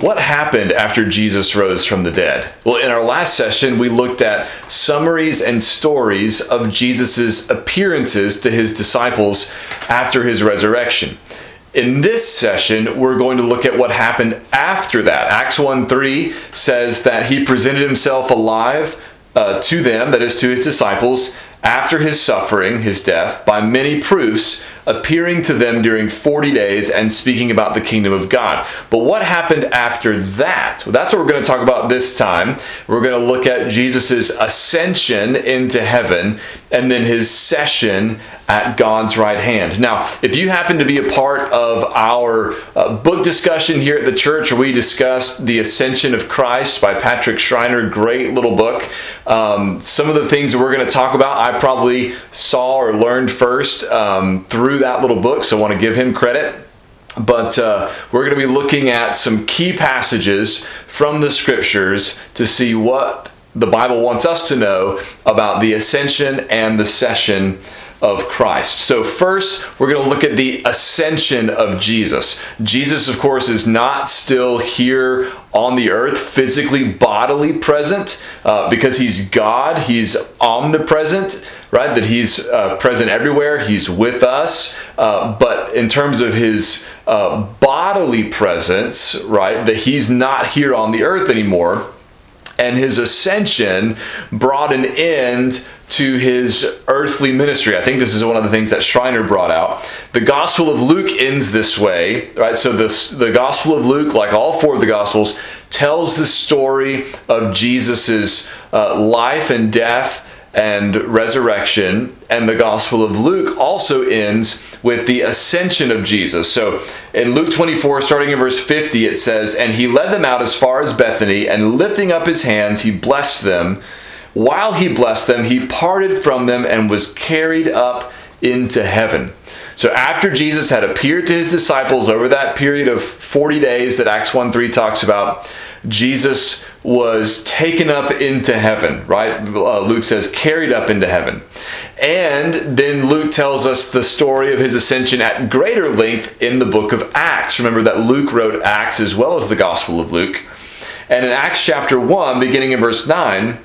what happened after Jesus rose from the dead? Well, in our last session, we looked at summaries and stories of Jesus' appearances to his disciples after his resurrection. In this session, we're going to look at what happened after that. Acts 1 3 says that he presented himself alive uh, to them, that is, to his disciples, after his suffering, his death, by many proofs, appearing to them during 40 days and speaking about the kingdom of God. But what happened after that? Well, that's what we're going to talk about this time. We're going to look at Jesus' ascension into heaven and then his session at God's right hand. Now, if you happen to be a part of our uh, book discussion here at the church, we discussed The Ascension of Christ by Patrick Schreiner, great little book. Um, some of the things that we're going to talk about, I probably saw or learned first um, through that little book, so I want to give him credit. But uh, we're going to be looking at some key passages from the scriptures to see what the Bible wants us to know about the ascension and the session of Christ. So, first, we're going to look at the ascension of Jesus. Jesus, of course, is not still here on the earth, physically, bodily present, uh, because he's God, he's omnipresent, right? That he's uh, present everywhere, he's with us. Uh, but in terms of his uh, bodily presence, right, that he's not here on the earth anymore and his ascension brought an end to his earthly ministry. I think this is one of the things that Schreiner brought out. The Gospel of Luke ends this way, right? So this the Gospel of Luke, like all four of the Gospels, tells the story of Jesus's uh, life and death and resurrection. And the Gospel of Luke also ends with the ascension of Jesus. So in Luke 24, starting in verse 50, it says, And he led them out as far as Bethany, and lifting up his hands, he blessed them. While he blessed them, he parted from them and was carried up into heaven. So after Jesus had appeared to his disciples over that period of 40 days that Acts 1 3 talks about, Jesus was taken up into heaven, right? Uh, Luke says, carried up into heaven. And then Luke tells us the story of his ascension at greater length in the book of Acts. Remember that Luke wrote Acts as well as the Gospel of Luke. And in Acts chapter 1, beginning in verse 9,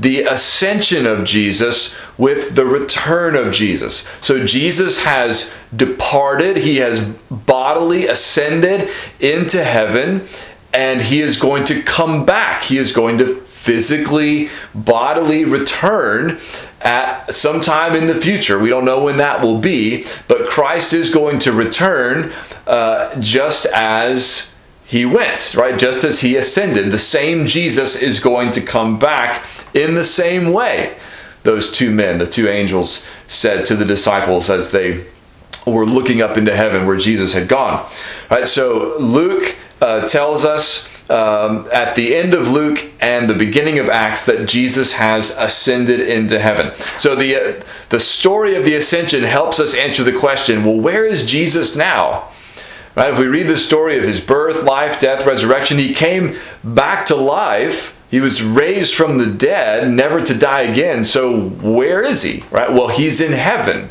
the ascension of Jesus with the return of Jesus. So Jesus has departed, he has bodily ascended into heaven, and he is going to come back. He is going to physically, bodily return at some time in the future. We don't know when that will be, but Christ is going to return uh, just as he went, right? Just as he ascended, the same Jesus is going to come back in the same way. Those two men, the two angels, said to the disciples as they were looking up into heaven where Jesus had gone. Right? So Luke uh, tells us um, at the end of Luke and the beginning of Acts that Jesus has ascended into heaven. So the uh, the story of the ascension helps us answer the question: Well, where is Jesus now? Right? If we read the story of his birth, life, death, resurrection, he came back to life. He was raised from the dead, never to die again. So where is he? Right? Well, he's in heaven.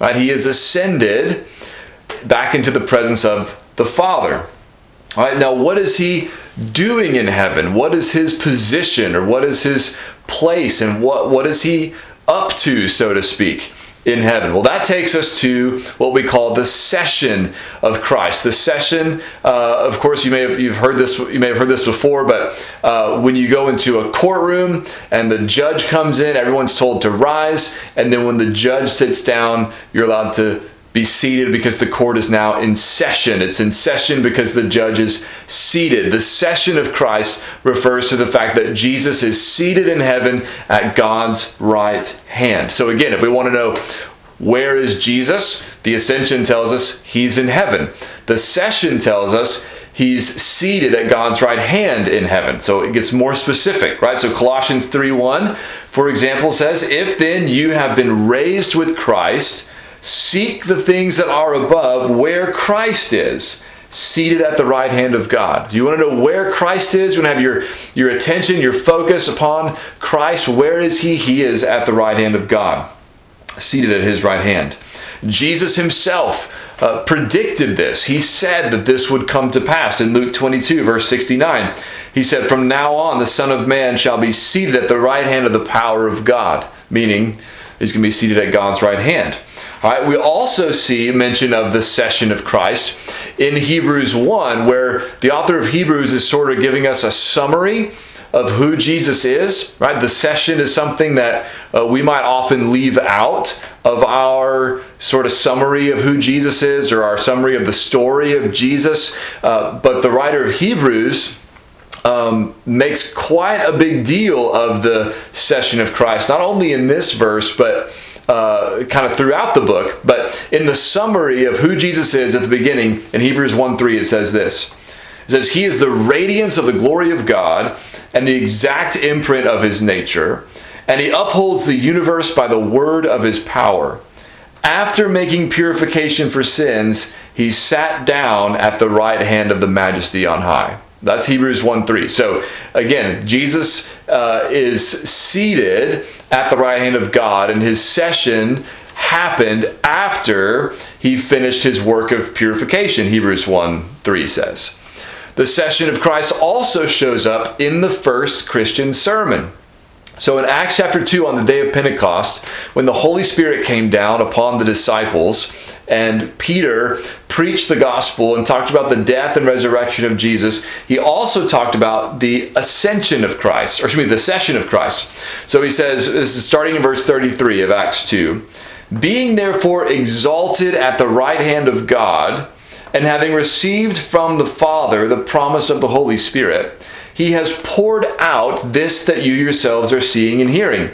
Right? He is ascended back into the presence of the Father. All right, now what is he doing in heaven? What is his position or what is his place and what, what is he up to, so to speak? In heaven. Well, that takes us to what we call the session of Christ. The session, uh, of course, you may have you've heard this you may have heard this before, but uh, when you go into a courtroom and the judge comes in, everyone's told to rise, and then when the judge sits down, you're allowed to be seated because the court is now in session. It's in session because the judge is seated. The session of Christ refers to the fact that Jesus is seated in heaven at God's right hand. So, again, if we want to know where is Jesus, the ascension tells us he's in heaven. The session tells us he's seated at God's right hand in heaven. So it gets more specific, right? So Colossians 3 1, for example, says, If then you have been raised with Christ, seek the things that are above where Christ is seated at the right hand of God. Do you want to know where Christ is? You want to have your, your attention, your focus upon Christ? Where is He? He is at the right hand of God, seated at His right hand. Jesus Himself uh, predicted this. He said that this would come to pass in Luke 22, verse 69. He said, From now on, the Son of Man shall be seated at the right hand of the power of God, meaning he's going to be seated at God's right hand. All right, we also see mention of the session of Christ in Hebrews 1, where the author of Hebrews is sort of giving us a summary of who Jesus is, right? The session is something that uh, we might often leave out of our sort of summary of who Jesus is or our summary of the story of Jesus. Uh, but the writer of Hebrews um, makes quite a big deal of the session of Christ, not only in this verse, but uh, kind of throughout the book. But in the summary of who Jesus is at the beginning, in Hebrews 1 3, it says this. It says, He is the radiance of the glory of God and the exact imprint of his nature, and he upholds the universe by the word of his power. After making purification for sins, he sat down at the right hand of the majesty on high. That's Hebrews 1 3. So again, Jesus uh, is seated at the right hand of God, and his session happened after he finished his work of purification, Hebrews 1 3 says. The session of Christ also shows up in the first Christian sermon. So in Acts chapter 2, on the day of Pentecost, when the Holy Spirit came down upon the disciples, and Peter preached the gospel and talked about the death and resurrection of Jesus, he also talked about the ascension of Christ, or excuse me, the session of Christ. So he says, this is starting in verse 33 of Acts 2 Being therefore exalted at the right hand of God, and having received from the Father the promise of the Holy Spirit, he has poured out this that you yourselves are seeing and hearing.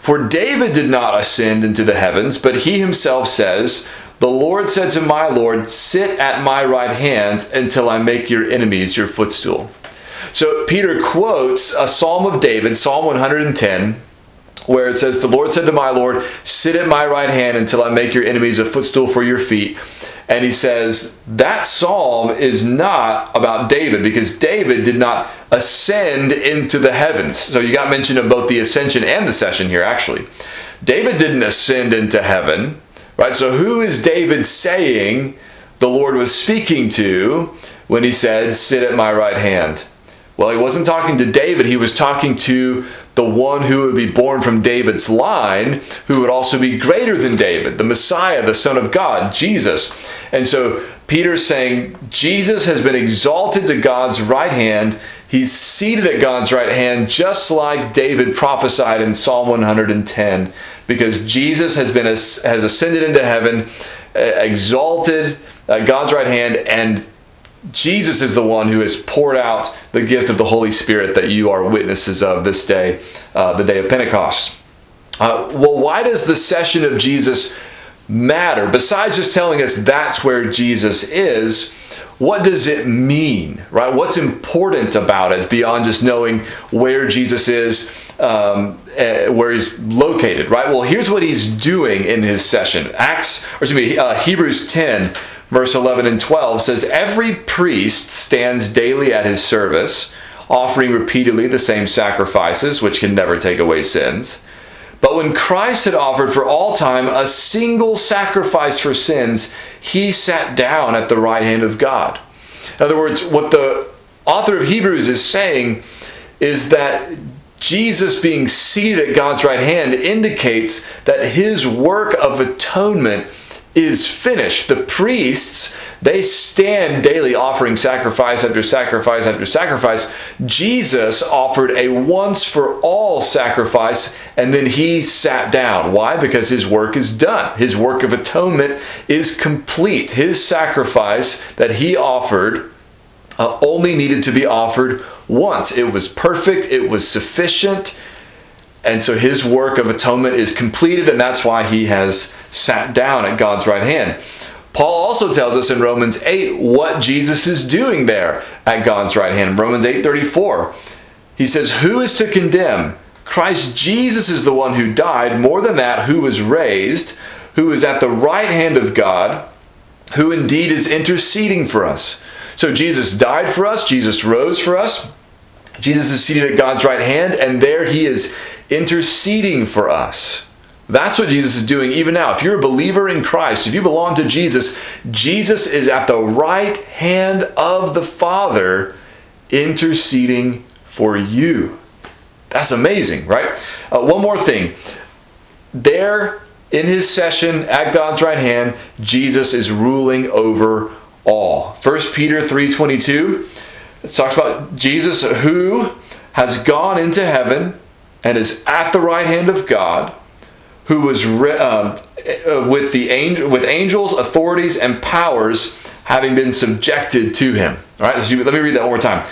For David did not ascend into the heavens, but he himself says, The Lord said to my Lord, Sit at my right hand until I make your enemies your footstool. So Peter quotes a psalm of David, Psalm 110, where it says, The Lord said to my Lord, Sit at my right hand until I make your enemies a footstool for your feet. And he says that psalm is not about David because David did not ascend into the heavens. So you got mention of both the ascension and the session here, actually. David didn't ascend into heaven, right? So who is David saying the Lord was speaking to when he said, Sit at my right hand? Well, he wasn't talking to David, he was talking to the one who would be born from David's line, who would also be greater than David, the Messiah, the Son of God, Jesus. And so Peter's saying Jesus has been exalted to God's right hand. He's seated at God's right hand, just like David prophesied in Psalm 110, because Jesus has been has ascended into heaven, uh, exalted at God's right hand, and Jesus is the one who has poured out the gift of the Holy Spirit that you are witnesses of this day, uh, the day of Pentecost. Uh, well, why does the session of Jesus matter? Besides just telling us that's where Jesus is, what does it mean, right? What's important about it beyond just knowing where Jesus is, um, uh, where he's located, right? Well, here's what he's doing in his session. Acts, or excuse me, uh, Hebrews 10 verse 11 and 12 says, Every priest stands daily at his service, offering repeatedly the same sacrifices, which can never take away sins. But when Christ had offered for all time a single sacrifice for sins, he sat down at the right hand of God. In other words, what the author of Hebrews is saying is that Jesus being seated at God's right hand indicates that his work of atonement is finished. The priests, they stand daily offering sacrifice after sacrifice after sacrifice. Jesus offered a once for all sacrifice and then he sat down. Why? Because his work is done. His work of atonement is complete. His sacrifice that he offered uh, only needed to be offered once. It was perfect, it was sufficient. And so his work of atonement is completed, and that's why he has sat down at God's right hand. Paul also tells us in Romans 8 what Jesus is doing there at God's right hand. Romans 8:34. He says, "Who is to condemn? Christ Jesus is the one who died, more than that, who was raised, who is at the right hand of God, who indeed is interceding for us." So Jesus died for us, Jesus rose for us. Jesus is seated at God's right hand, and there he is interceding for us. That's what Jesus is doing even now. If you're a believer in Christ, if you belong to Jesus, Jesus is at the right hand of the Father interceding for you. That's amazing, right? Uh, one more thing. There in his session at God's right hand, Jesus is ruling over all. 1 Peter 3:22 it talks about Jesus who has gone into heaven and is at the right hand of God, who was um, with the angel, with angels, authorities, and powers having been subjected to him. All right, so let me read that one more time.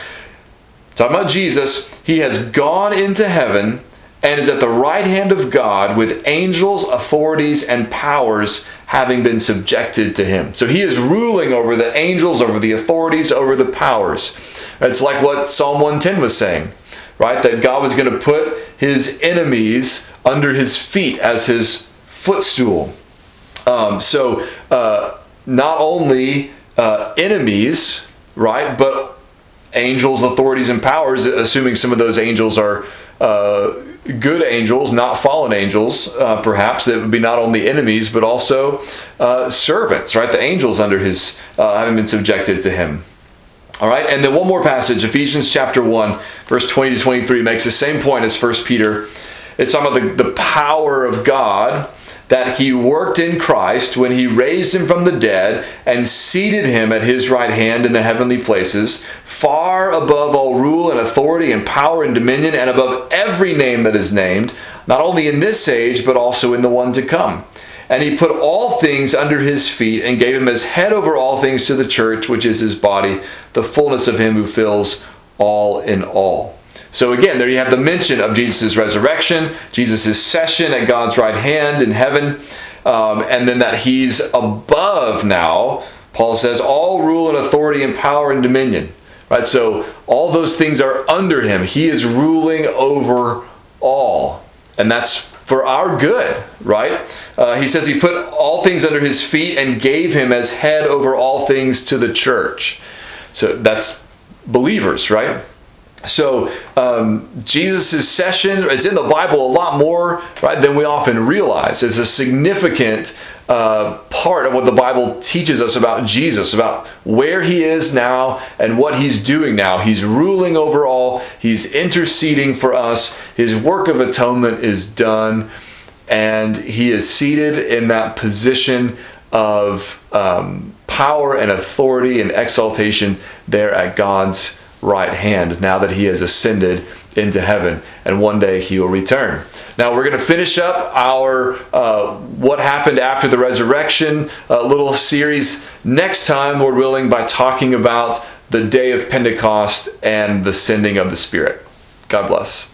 Talking about Jesus, he has gone into heaven and is at the right hand of God with angels, authorities, and powers having been subjected to him. So he is ruling over the angels, over the authorities, over the powers. It's like what Psalm 110 was saying, right? That God was going to put his enemies under his feet as his footstool. Um, so uh, not only uh, enemies, right, but angels, authorities, and powers, assuming some of those angels are. Uh, good angels, not fallen angels, uh, perhaps, that would be not only enemies, but also uh, servants, right? The angels under his, uh, having been subjected to him. All right, and then one more passage, Ephesians chapter 1, verse 20 to 23, makes the same point as 1 Peter. It's talking about the, the power of God that he worked in Christ when he raised him from the dead and seated him at his right hand in the heavenly places, far above all rule and authority and power and dominion, and above every name that is named, not only in this age, but also in the one to come. And he put all things under his feet and gave him as head over all things to the church, which is his body, the fullness of him who fills all in all. So again, there you have the mention of Jesus' resurrection, Jesus' session at God's right hand in heaven, um, and then that he's above now. Paul says, all rule and authority and power and dominion. Right? So all those things are under him. He is ruling over all. And that's for our good, right? Uh, he says he put all things under his feet and gave him as head over all things to the church. So that's believers, right? So um, Jesus' session is in the Bible a lot more right than we often realize. It's a significant uh, part of what the Bible teaches us about Jesus, about where he is now and what he's doing now. He's ruling over all. He's interceding for us. His work of atonement is done, and he is seated in that position of um, power and authority and exaltation there at God's right hand now that he has ascended into heaven and one day he will return. Now we're going to finish up our uh, what happened after the resurrection uh, little series next time lord willing by talking about the day of pentecost and the sending of the spirit. God bless